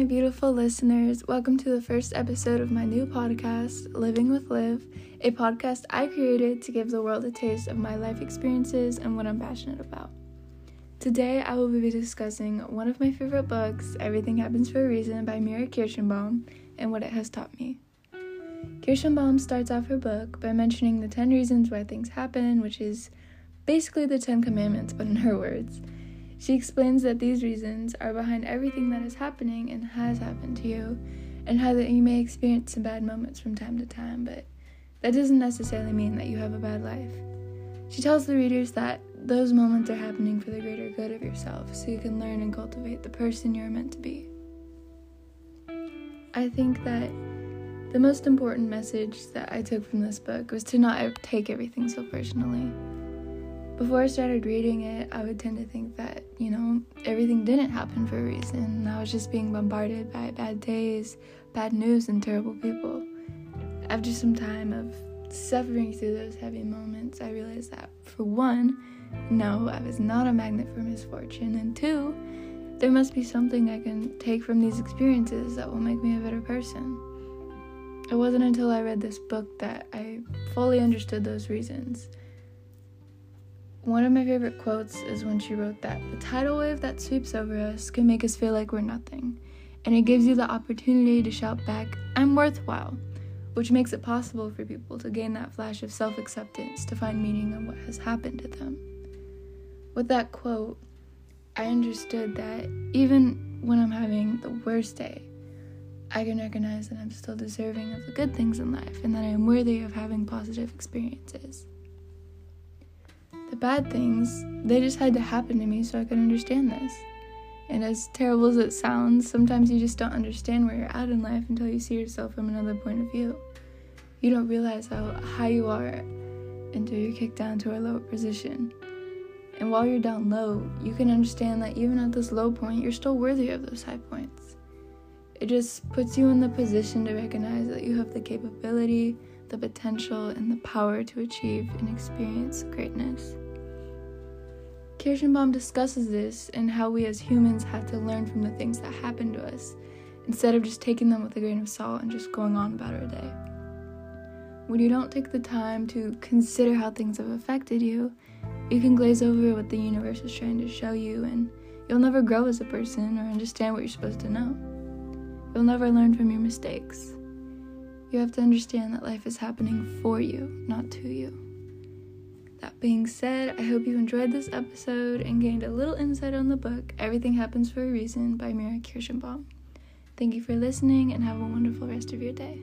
my beautiful listeners. Welcome to the first episode of my new podcast, Living with Liv, a podcast I created to give the world a taste of my life experiences and what I'm passionate about. Today, I will be discussing one of my favorite books, Everything Happens for a Reason by Mira Kirshenbaum, and what it has taught me. Kirshenbaum starts off her book by mentioning the 10 reasons why things happen, which is basically the 10 commandments, but in her words. She explains that these reasons are behind everything that is happening and has happened to you, and how that you may experience some bad moments from time to time, but that doesn't necessarily mean that you have a bad life. She tells the readers that those moments are happening for the greater good of yourself, so you can learn and cultivate the person you're meant to be. I think that the most important message that I took from this book was to not take everything so personally before I started reading it, I would tend to think that, you know, everything didn't happen for a reason. I was just being bombarded by bad days, bad news, and terrible people. After some time of suffering through those heavy moments, I realized that, for one, no, I was not a magnet for misfortune, and two, there must be something I can take from these experiences that will make me a better person. It wasn't until I read this book that I fully understood those reasons. One of my favorite quotes is when she wrote that the tidal wave that sweeps over us can make us feel like we're nothing, and it gives you the opportunity to shout back, I'm worthwhile, which makes it possible for people to gain that flash of self acceptance to find meaning in what has happened to them. With that quote, I understood that even when I'm having the worst day, I can recognize that I'm still deserving of the good things in life and that I am worthy of having positive experiences bad things, they just had to happen to me so I could understand this. And as terrible as it sounds, sometimes you just don't understand where you're at in life until you see yourself from another point of view. You don't realize how high you are until you're kicked down to a lower position. And while you're down low, you can understand that even at this low point, you're still worthy of those high points. It just puts you in the position to recognize that you have the capability, the potential, and the power to achieve and experience greatness. Kirshenbaum discusses this and how we as humans have to learn from the things that happen to us instead of just taking them with a grain of salt and just going on about our day. When you don't take the time to consider how things have affected you, you can glaze over what the universe is trying to show you, and you'll never grow as a person or understand what you're supposed to know. You'll never learn from your mistakes. You have to understand that life is happening for you, not to you. That being said, I hope you enjoyed this episode and gained a little insight on the book Everything Happens for a Reason by Mira Kirshenbaum. Thank you for listening and have a wonderful rest of your day.